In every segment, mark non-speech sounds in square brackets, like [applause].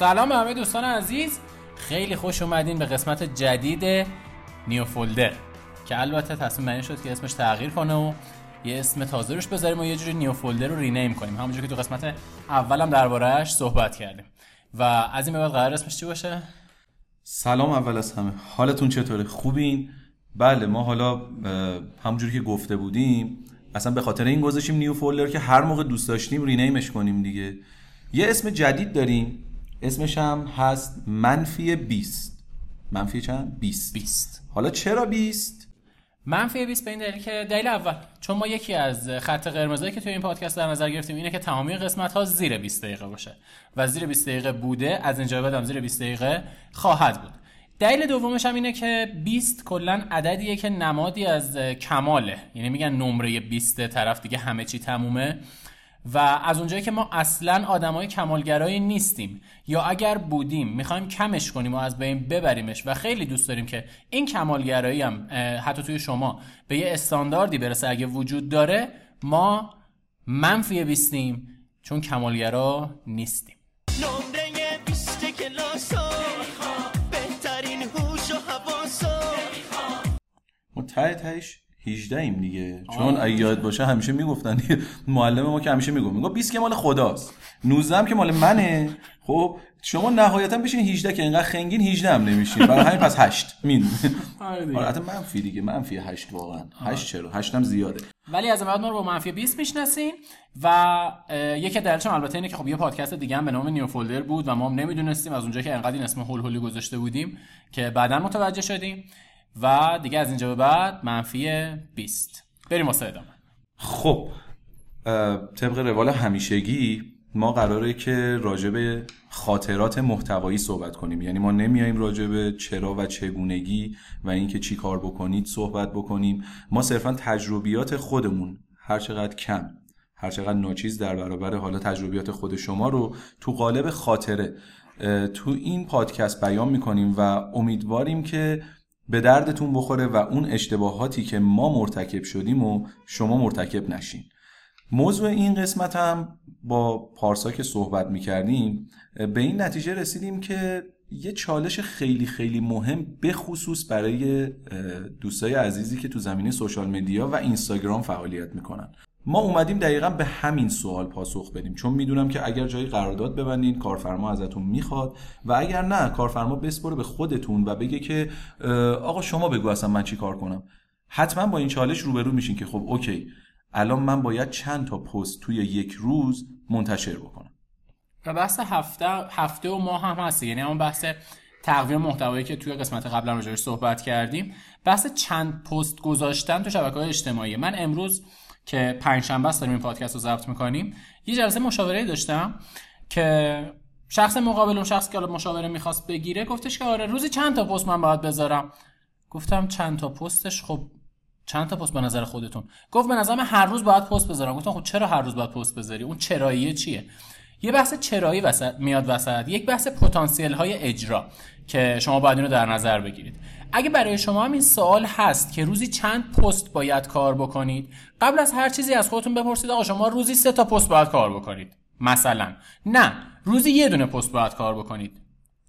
سلام همه دوستان عزیز. خیلی خوش اومدین به قسمت جدید New Folder که البته تصمیم بر شد که اسمش تغییر کنه و یه اسم تازه روش بذاریم و یه جوری New Folder رو rename کنیم. همونجوری که تو قسمت اولم دربارهش صحبت کردیم. و از این بعد قرار اسمش چی باشه؟ سلام اول از همه. حالتون چطوره؟ خوبین؟ بله ما حالا همونجوری که گفته بودیم اصلا به خاطر این گذاشتیم New Folder که هر موقع دوست داشتیم rename ش کنیم دیگه. یه اسم جدید داریم. اسمش هم هست منفی 20 منفی چند؟ 20 20 حالا چرا 20 منفی 20 به این دلیل که دلیل اول چون ما یکی از خط قرمزایی که توی این پادکست در نظر گرفتیم اینه که تمامی قسمت ها زیر 20 دقیقه باشه و زیر 20 دقیقه بوده از اینجا بعدم زیر 20 دقیقه خواهد بود. دلیل دومش هم اینه که 20 کلا عددیه که نمادی از کماله. یعنی میگن نمره 20 طرف دیگه همه چی تمومه. و از اونجایی که ما اصلا آدمای کمالگرایی نیستیم یا اگر بودیم می‌خوایم کمش کنیم و از بین ببریمش و خیلی دوست داریم که این کمالگرایی هم حتی توی شما به یه استانداردی برسه. اگه وجود داره ما منفی بیستیم چون کمالگرا نیستیم. تهش 18 ایم دیگه چون اگه یاد باشه همیشه می‌گفتن معلم ما که همیشه می‌گفت. میگه 20 که مال خداست. 19 هم که مال منه. خب شما نهایتا بشین 18 که اینقدر خنگین 18 هم نمیشین. برای همین پس 8 مین. آره منفی دیگه. منفی 8 واقعا. 8 چرا؟ 8 هم زیاده. ولی از بعد ما رو با منفی 20 می‌شناسیم و یکی دلیلش هم البته اینه که خب یه پادکست دیگه هم به نام نیو فولدر بود و ما هم نمی‌دونستیم. از اونجا که انقدر این اسم هول هولی گذاشته بودیم که بعدا متوجه شدیم. و دیگه از اینجا به بعد منفی 20 بریم واسه ادامه. خب طبق روال همیشگی ما قراره که راجع به خاطرات محتوایی صحبت کنیم. یعنی ما نمیاییم راجع به چرا و چگونگی و اینکه چی کار بکنید صحبت بکنیم. ما صرفا تجربیات خودمون هر چقدر کم هر چقدر ناچیز در برابر حالا تجربیات خود شما رو تو قالب خاطره تو این پادکست بیان می‌کنیم و امیدواریم که به دردتون بخوره و اون اشتباهاتی که ما مرتکب شدیم و شما مرتکب نشین. موضوع این قسمت هم با پارسا که صحبت می‌کردیم به این نتیجه رسیدیم که یه چالش خیلی خیلی مهم به خصوص برای دوستای عزیزی که تو زمینه سوشال مدیا و اینستاگرام فعالیت می‌کنن. ما اومدیم دقیقا به همین سوال پاسخ بدیم. چون می‌دونم که اگر جایی قرارداد ببندین کارفرما ازتون می‌خواد و اگر نه کارفرما بسپره به خودتون و بگه که آقا شما بگو اصلا من چی کار کنم. حتما با این چالش روبرو میشین که خب اوکی. الان من باید چند تا پست توی یک روز منتشر بکنم. و بحث هفته هفته و ماه هم هست یعنی اون بحث تقویم محتوایی که توی قسمت قبلا راجعش صحبت کردیم. بحث چند پست گذاشتن تو شبکه‌های اجتماعی. من امروز که پنج شنبه است داریم این پادکست رو ضبط می‌کنیم. یه جلسه مشاوره داشتم که شخص مقابل اون شخص که حالا مشاوره می‌خواست بگیره گفتش که آره روزی چند تا پست من باید بذارم؟ گفتم چند تا پستش؟ خب چند تا پست به نظر خودتون؟ گفت به نظرم هر روز باید پست بذارم. گفتم خب چرا هر روز باید پست بذاری؟ اون چراییه چیه؟ یه بحث چرایی وسط میاد وسط. یک بحث پتانسیل های اجرا که شما باید اینو در نظر بگیرید. اگه برای شما هم این سوال هست که روزی چند پست باید کار بکنید قبل از هر چیزی از خودتون بپرسید آقا شما روزی سه تا پست باید کار بکنید. مثلا. نه روزی یه دونه پست باید کار بکنید.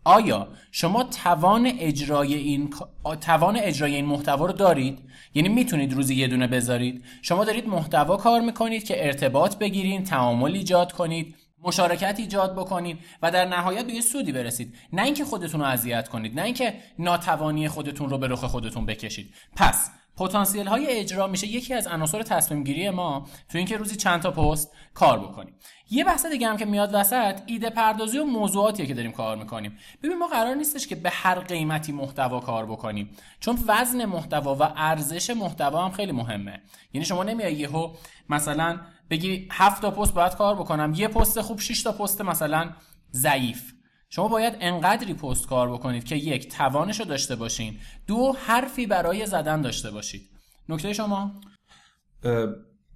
آیا شما توان اجرای این توان اجرای این محتوا رو دارید؟ یعنی می‌تونید روزی یه دونه بذارید. شما دارید محتوا کار می‌کنید که ارتباط بگیرید تعامل ایجاد کنید. مشارکت ایجاد بکنید و در نهایت به یه سودی برسید. نه اینکه خودتون رو اذیت کنید نه اینکه ناتوانی خودتون رو به رخ خودتون بکشید. پس پتانسیل های اجرا میشه یکی از عناصر تصمیم گیری ما تو اینکه روزی چند تا پست کار بکنیم. یه بحث دیگه هم که میاد وسط ایده پردازی و موضوعاتیه که داریم کار می‌کنیم. ببین ما قرار نیستش که به هر قیمتی محتوا کار بکنیم. چون وزن محتوا و ارزش محتوا هم خیلی مهمه. یعنی شما نمیای یهو مثلا بگی هفت تا پست باید کار بکنم. یه پست خوب 6 تا پست مثلا ضعیف. شما باید انقدری پست کار بکنید که یک توانش رو داشته باشین. دو حرفی برای زدن داشته باشید. نکته شما؟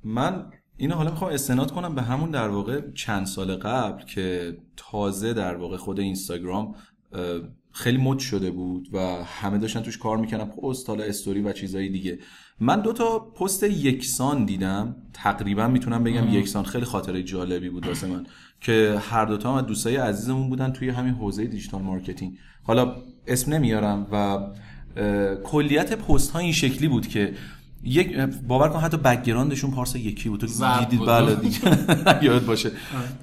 من اینو حالا می‌خوام استناد کنم به همون در واقع چند سال قبل که تازه در واقع خود اینستاگرام خیلی مد شده بود و همه داشتن توش کار می‌کنن پست حالا استوری و چیزایی دیگه. من دو تا پست یکسان دیدم. تقریبا می‌تونم بگم یکسان. خیلی خاطره جالبی بود واسه من که هر دوتا هم دوستای عزیزمون بودن توی همین حوزه digital marketing. حالا اسم نمیارم و کلیت پست ها این شکلی بود که یک باور کن حتی background شون پارسا یکی بود. تو دیدید بله [laughs] دیگه. [laughs] یاد باشه.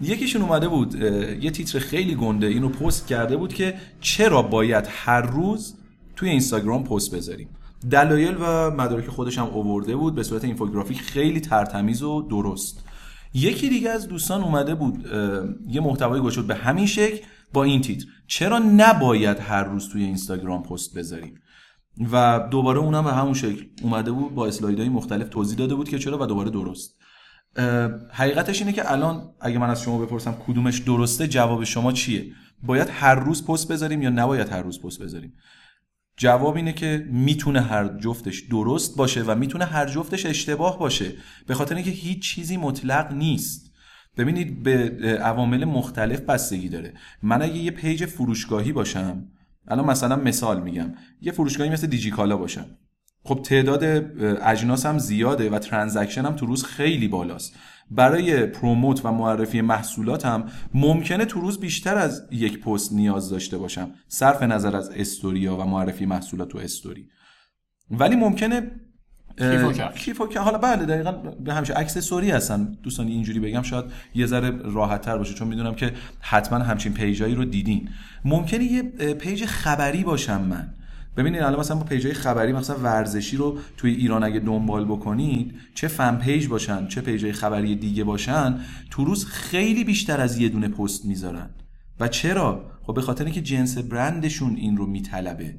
یکیشون اومده بود یه تیتر خیلی گنده اینو پست کرده بود که چرا باید هر روز توی اینستاگرام پست بذاریم. دلایل و مدارک خودش هم اوورده بود به صورت اینفوگرافیک خیلی ترتمیز و درست. یکی دیگه از دوستان اومده بود یه محتوای گوش به همین شکل با این تیتر. چرا نباید هر روز توی اینستاگرام پست بذاریم؟ و دوباره اونم به همون شکل اومده بود با اسلایدهای مختلف توضیح داده بود که چرا و دوباره درست. حقیقتش اینه که الان اگه من از شما بپرسم کدومش درسته جواب شما چیه؟ باید هر روز پست بذاریم یا نباید هر روز پست بذاریم؟ جواب اینه که می‌تونه هر جفتش درست باشه و می‌تونه هر جفتش اشتباه باشه. به خاطر اینکه هیچ چیزی مطلق نیست. ببینید به عوامل مختلف بستگی داره. من اگه یه page فروشگاهی باشم الان مثلا مثال میگم یه فروشگاهی مثل دیجیکالا باشم خب تعداد اجناس هم زیاده و transaction هم تو روز خیلی بالاست. برای promote و معرفی محصولات هم ممکنه تو روز بیشتر از یک پست نیاز داشته باشم. صرف نظر از استوریا و معرفی محصولات تو استوری. ولی ممکنه کیف و حالا بله دقیقا به همیشه accessory هستن. دوستان اینجوری بگم شاید یه ذره راحت تر باشه چون می‌دونم که حتما همچین پیجایی رو دیدین. ممکنه یه پیج خبری باشم من. ببینید الان مثلا با پیجای خبری مثلا ورزشی رو توی ایران اگه دنبال بکنید چه fan page باشن چه پیجای خبری دیگه باشن تو روز خیلی بیشتر از یه دونه پست می‌ذارن. و چرا؟ خب به خاطر اینکه جنس برندشون این رو میطلبه.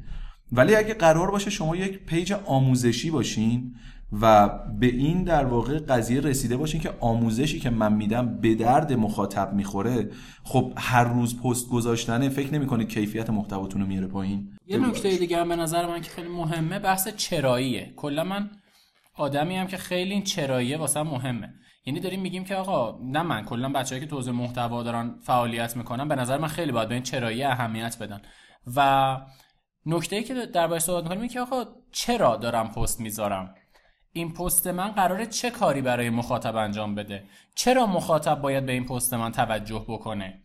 ولی اگه قرار باشه شما یک پیج آموزشی باشین و به این در واقع قضیه رسیده باشین که آموزشی که من میدم به درد مخاطب می‌خوره خب هر روز پست گذاشتنه فکر نمی‌کنید کیفیت محتواتون رو میاره پایین. یه نکته دیگه هم به نظر من که خیلی مهمه بحث چراییه. کلا من آدمی هم که خیلی این چراییه واسه مهمه. یعنی داریم میگیم که آقا نه من کلا بچه‌ای که توزیع محتوا دارن فعالیت می‌کنن به نظر من خیلی باید به این چرایی اهمیت بدن. و نکته که در صحبت می‌کنیم که آقا چرا دارم پست می‌ذارم؟ این پست من قراره چه کاری برای مخاطب انجام بده؟ چرا مخاطب باید به این پست من توجه بکنه؟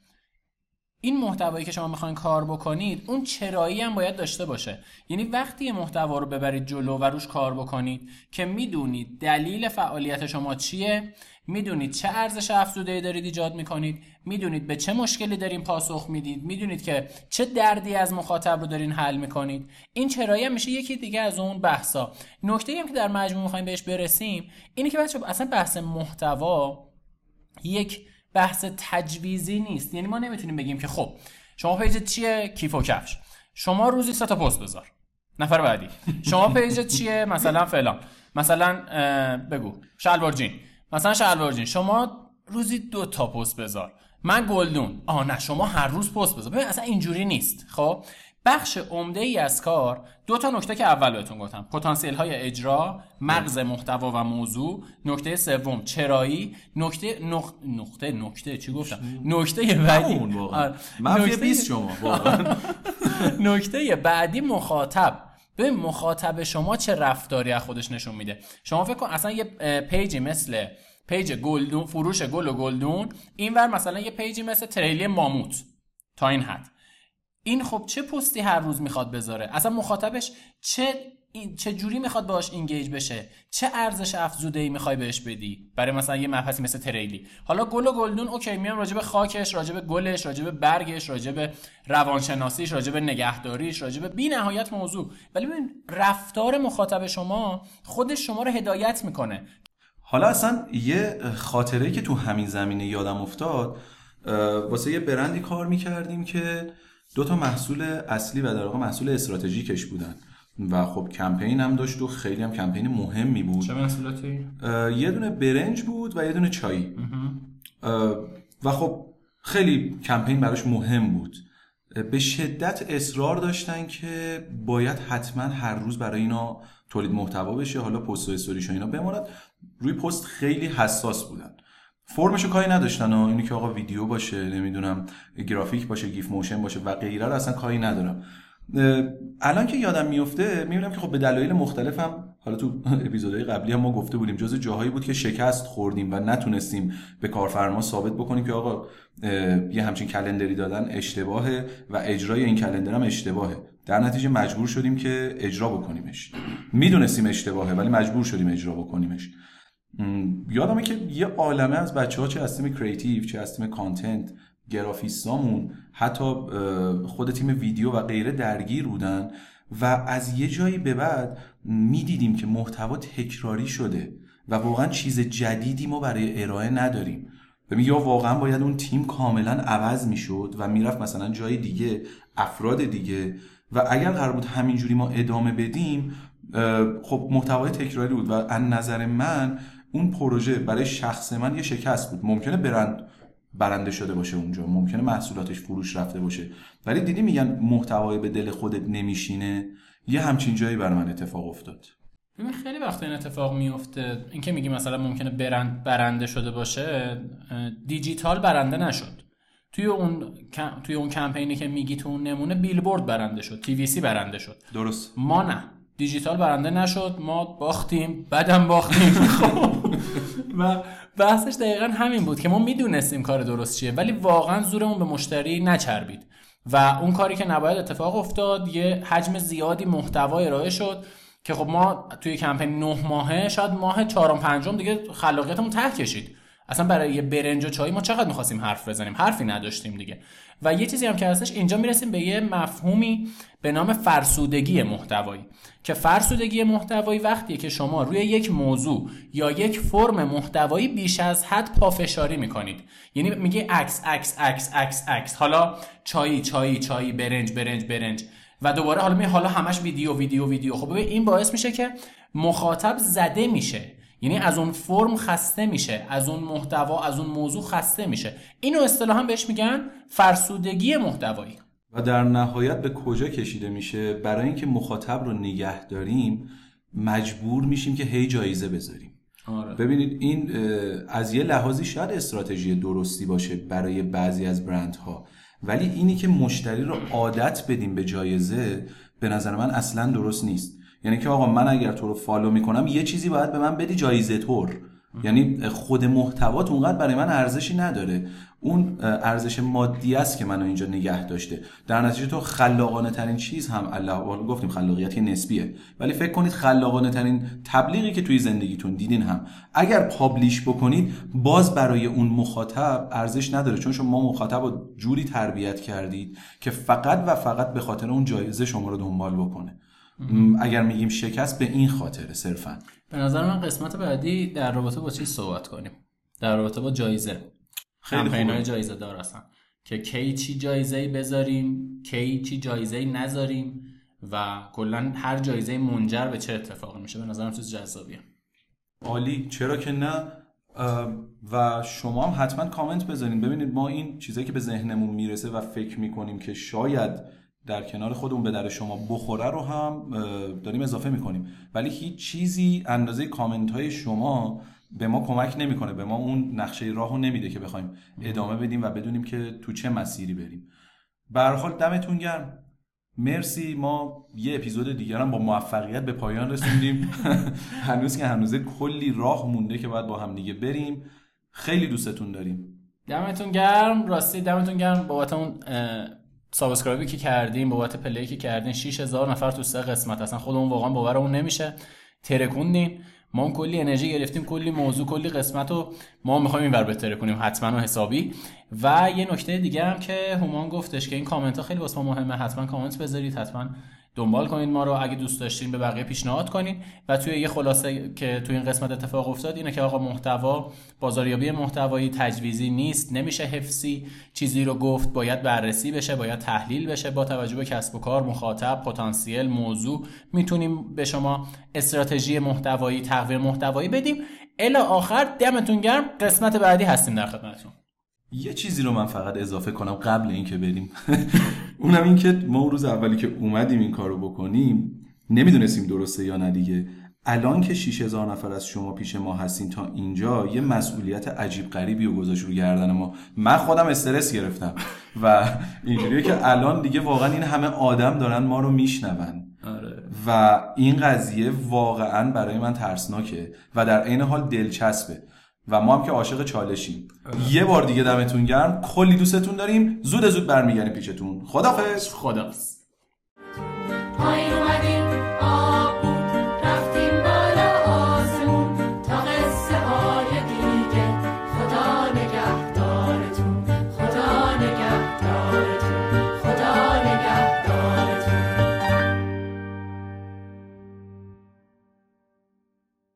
این محتوایی که شما می‌خواین کار بکنید اون چرایی هم باید داشته باشه. یعنی وقتی یه محتوا رو ببرید جلو و روش کار بکنید که می‌دونید دلیل فعالیت شما چیه می‌دونید چه ارزش افزوده دارید ایجاد می‌کنید می‌دونید به چه مشکلی دارین پاسخ می‌دید می‌دونید که چه دردی از مخاطب رو دارین حل می‌کنید. این چرایی هم میشه یکی دیگه از اون بحثا. نکته هم که در مجموع می‌خوایم بهش برسیم اینه که بچه اصلا بحث محتوا یک بحث تجویزی نیست. یعنی ما نمی‌تونیم بگیم که خب شما پیج چیه؟ کیف و کفش. شما روزی سه تا پست بذار. نفر بعدی. شما پیج چیه؟ مثلا فلان. مثلا بگو. شلوار جین. مثلا شلوار جین. شما روزی دو تا پست بذار. من گلدون. آه نه شما هر روز پست بذار. ببین اصلا اینجوری نیست. خب؟ بخش عمده ای از کار دو تا نکته که اول بهتون گفتم. پتانسیل های اجرا مغز محتوا و موضوع. نکته سوم چرایی. نکته نق... نقطه نکته چی گفتم؟ نکته بعدی. نکته 20 شما [laughs] نکته بعدی مخاطب. به مخاطب شما چه رفتاری از خودش نشون میده؟ شما فکر کن اصلا یه پیجی مثل پیج گلدون فروش گل و گلدون اینور مثلا یه پیجی مثل تریلی ماموت. تا این حد. این خب چه پستی هر روز می‌خواد بذاره؟ اصلا مخاطبش چه چه جوری می‌خواد باش engage بشه؟ چه ارزش افزوده ای می‌خوای بهش بدی؟ برای مثلا یه مبحثی مثل تریلی. حالا گل و گلدون OK میام راجع به خاکش راجع به گلش راجع به برگش راجع به روانشناسیش راجع به نگهداریش راجع به بی نهایت موضوع. ولی ببین رفتار مخاطب شما خودش شما رو هدایت می‌کنه. حالا اصلا یه خاطره که تو همین زمینه یادم افتاد واسه یه برندی کار می‌کردیم که دو تا محصول اصلی و در واقع محصول استراتژیکش بودن. و خب کمپین هم داشت و خیلی هم کمپین مهمی بود. چه محصولاتی؟ یه دونه برنج بود و یه دونه چای و خب خیلی کمپین براش مهم بود. به شدت اصرار داشتن که باید حتما هر روز برای اینا تولید محتوا بشه حالا پست و استوریش اینا بماند. روی پست خیلی حساس بودن. فرمشو کاری نداشتن و اینی که آقا ویدیو باشه نمی‌دونم گرافیک باشه GIF motion باشه و غیره رو اصلا کاری ندارم. الان که یادم میفته می‌بینم که خب به دلایل مختلف هم حالا تو اپیزودهای قبلی هم ما گفته بودیم جز جاهایی بود که شکست خوردیم و نتونستیم به کارفرما ثابت بکنیم که آقا یه همچین calendar ی دادن اشتباهه و اجرای این calendar هم اشتباهه. در نتیجه مجبور شدیم که اجرا بکنیمش. می‌دونستیم اشتباهه ولی مجبور شدیم اجرا بکنیمش. یادمه که یه عالمه از بچه ها چه از تیم creative چه از تیم content گرافیستامون حتی خود تیم ویدیو و غیره درگیر بودن و از یه جایی به بعد می‌دیدیم که محتوا تکراری شده و واقعا چیز جدیدی ما برای ارائه نداریم. و یا واقعا باید اون تیم کاملا عوض می‌شد و می‌رفت مثلا جای دیگه افراد دیگه. و اگر قرار بود همینجوری ما ادامه بدیم خب محتوای تکراری بود و از نظر من اون پروژه برای شخص من یه شکست بود. ممکنه برند برنده شده باشه اونجا. ممکنه محصولاتش فروش رفته باشه. ولی دیدی میگن محتوای به دل خودت نمیشینه؟ یه همچین جایی بر من اتفاق افتاد. ببین خیلی وقت این اتفاق میفته. اینکه میگی مثلا ممکنه برند برنده شده باشه دیجیتال برنده نشد. توی اون توی اون کمپینی که میگی تو اون نمونه بیلبورد برنده شد. تی وی سی برنده شد. درست. ما نه. دیجیتال برنده نشد ما باختیم بعدم باختیم. [laughs] و بحثش دقیقا همین بود که ما می‌دونستیم کار درست چیه ولی واقعا زورمون به مشتری نچربید و اون کاری که نباید اتفاق افتاد یه حجم زیادی محتوا ارائه شد که خب ما توی کمپین نه ماهه شاید ماه چهارم پنجم دیگه خلاقیتمون ته کشید اصلا برای یه برنج و چای ما چقدر می‌خواستیم حرف بزنیم؟ حرفی نداشتیم دیگه. و یه چیزی هم که هستش اینجا می‌رسیم به یه مفهومی به نام فرسودگی محتوایی. که فرسودگی محتوایی وقتیه که شما روی یک موضوع یا یک فرم محتوایی بیش از حد پافشاری می‌کنید. یعنی میگه عکس عکس عکس عکس عکس. حالا چایی چایی چایی برنج برنج برنج. و دوباره حالا می حالا همش ویدیو ویدیو ویدیو. خب این باعث میشه که مخاطب زده میشه. یعنی از اون فرم خسته میشه از اون محتوا از اون موضوع خسته میشه. اینو اصطلاحا بهش میگن فرسودگی محتوایی. و در نهایت به کجا کشیده میشه؟ برای اینکه مخاطب رو نگه داریم مجبور میشیم که هی جایزه بذاریم. آره. ببینید این از یه لحاظی شاید استراتژی درستی باشه برای بعضی از برندها ولی اینی که مشتری رو عادت بدیم به جایزه به نظر من اصلا درست نیست. یعنی که آقا من اگر تو رو فالو می‌کنم یه چیزی باید به من بدی جایزه طور. یعنی خود محتوات اونقدر برای من ارزشی نداره. اون ارزش مادی است که منو اینجا نگه داشته. در نتیجه تو خلاقانه ترین چیز هم الله گفتیم خلاقیت نسبیه. ولی فکر کنید خلاقانه ترین تبلیغی که توی زندگیتون دیدین هم. اگر پابلیش بکنید باز برای اون مخاطب ارزش نداره. چون شما مخاطب رو جوری تربیت کردید که فقط و فقط به خاطر اون جایزه شما رو دنبال بکنه. اگر میگیم شکست به این خاطره صرفا. به نظر من قسمت بعدی در رابطه با چیز صحبت کنیم. در رابطه با جایزه. های جایزه دار هستن. که کی چی جایزه بذاریم کی چی جایزه نذاریم و کلا هر جایزه منجر به چه اتفاقی میشه. به نظرم چیز جذابیه. عالی. چرا که نه؟ و شما هم حتما کامنت بذارین. ببینید ما این چیزایی که به ذهنمون می‌رسه و فکر می‌کنیم که شاید در کنار خودمون به در شما بخوره رو هم داریم اضافه می‌کنیم. ولی هیچ چیزی اندازه کامنت های شما به ما کمک نمی‌کنه به ما اون نقشه راه رو نمیده که بخوایم ادامه بدیم و بدونیم که تو چه مسیری بریم. به حال دمتون گرم. مرسی. ما یه اپیزود دیگر هم با موفقیت به پایان رسوندیم. [laughs] هنوز که هنوزه کلی راه مونده که باید با هم دیگه بریم. خیلی دوستتون داریم. دمتون گرم. راستی دمتون گرم. بابت اون subscribe ی که کردیم بابت play ی که کردین 6000 نفر تو سه قسمت اصلا خودمون واقعا باورمون نمیشه. ترکوندین ما هم کلی انرژی گرفتیم کلی موضوع کلی قسمت رو ما می‌خوایم اینور بهتره کنیم حتما و حسابی. و یه نکته دیگه هم که هومان گفتش که این کامنت ها خیلی واسه ما مهمه. حتما کامنت بذارید حتما دنبال کنید ما رو. اگه دوست داشتین به بقیه پیشنهاد کنید و توی یه خلاصه که توی این قسمت اتفاق افتاد اینه که آقا محتوا بازاریابی محتوایی تجویزی نیست. نمیشه حفظی چیزی رو گفت. باید بررسی بشه باید تحلیل بشه. با توجه به کسب و کار مخاطب پتانسیل موضوع می‌تونیم به شما استراتژی محتوایی تقویم محتوایی بدیم. الی آخر دمتون گرم. قسمت بعدی هستیم در خدمتتون. یه چیزی رو من فقط اضافه کنم قبل اینکه بریم. اونم این که ما روز اولی که اومدیم این کارو بکنیم نمی‌دونستیم درسته یا نه دیگه. الان که 6000 نفر از شما پیش ما هستین تا اینجا یه مسئولیت عجیب غریبی رو گذاشت رو گردن ما. من خودم استرس گرفتم. و اینجوریه که الان دیگه واقعا این همه آدم دارن ما رو میشنون. آره. و این قضیه واقعا برای من ترسناکه. و در عین حال دلچسبه. و ما هم که عاشق چالشیم. یه بار دیگه دمتون گرم. کلی دوستتون داریم. زود زود برمیگردیم پیشتون. خدافظ خداحافظ. پایین اومدیم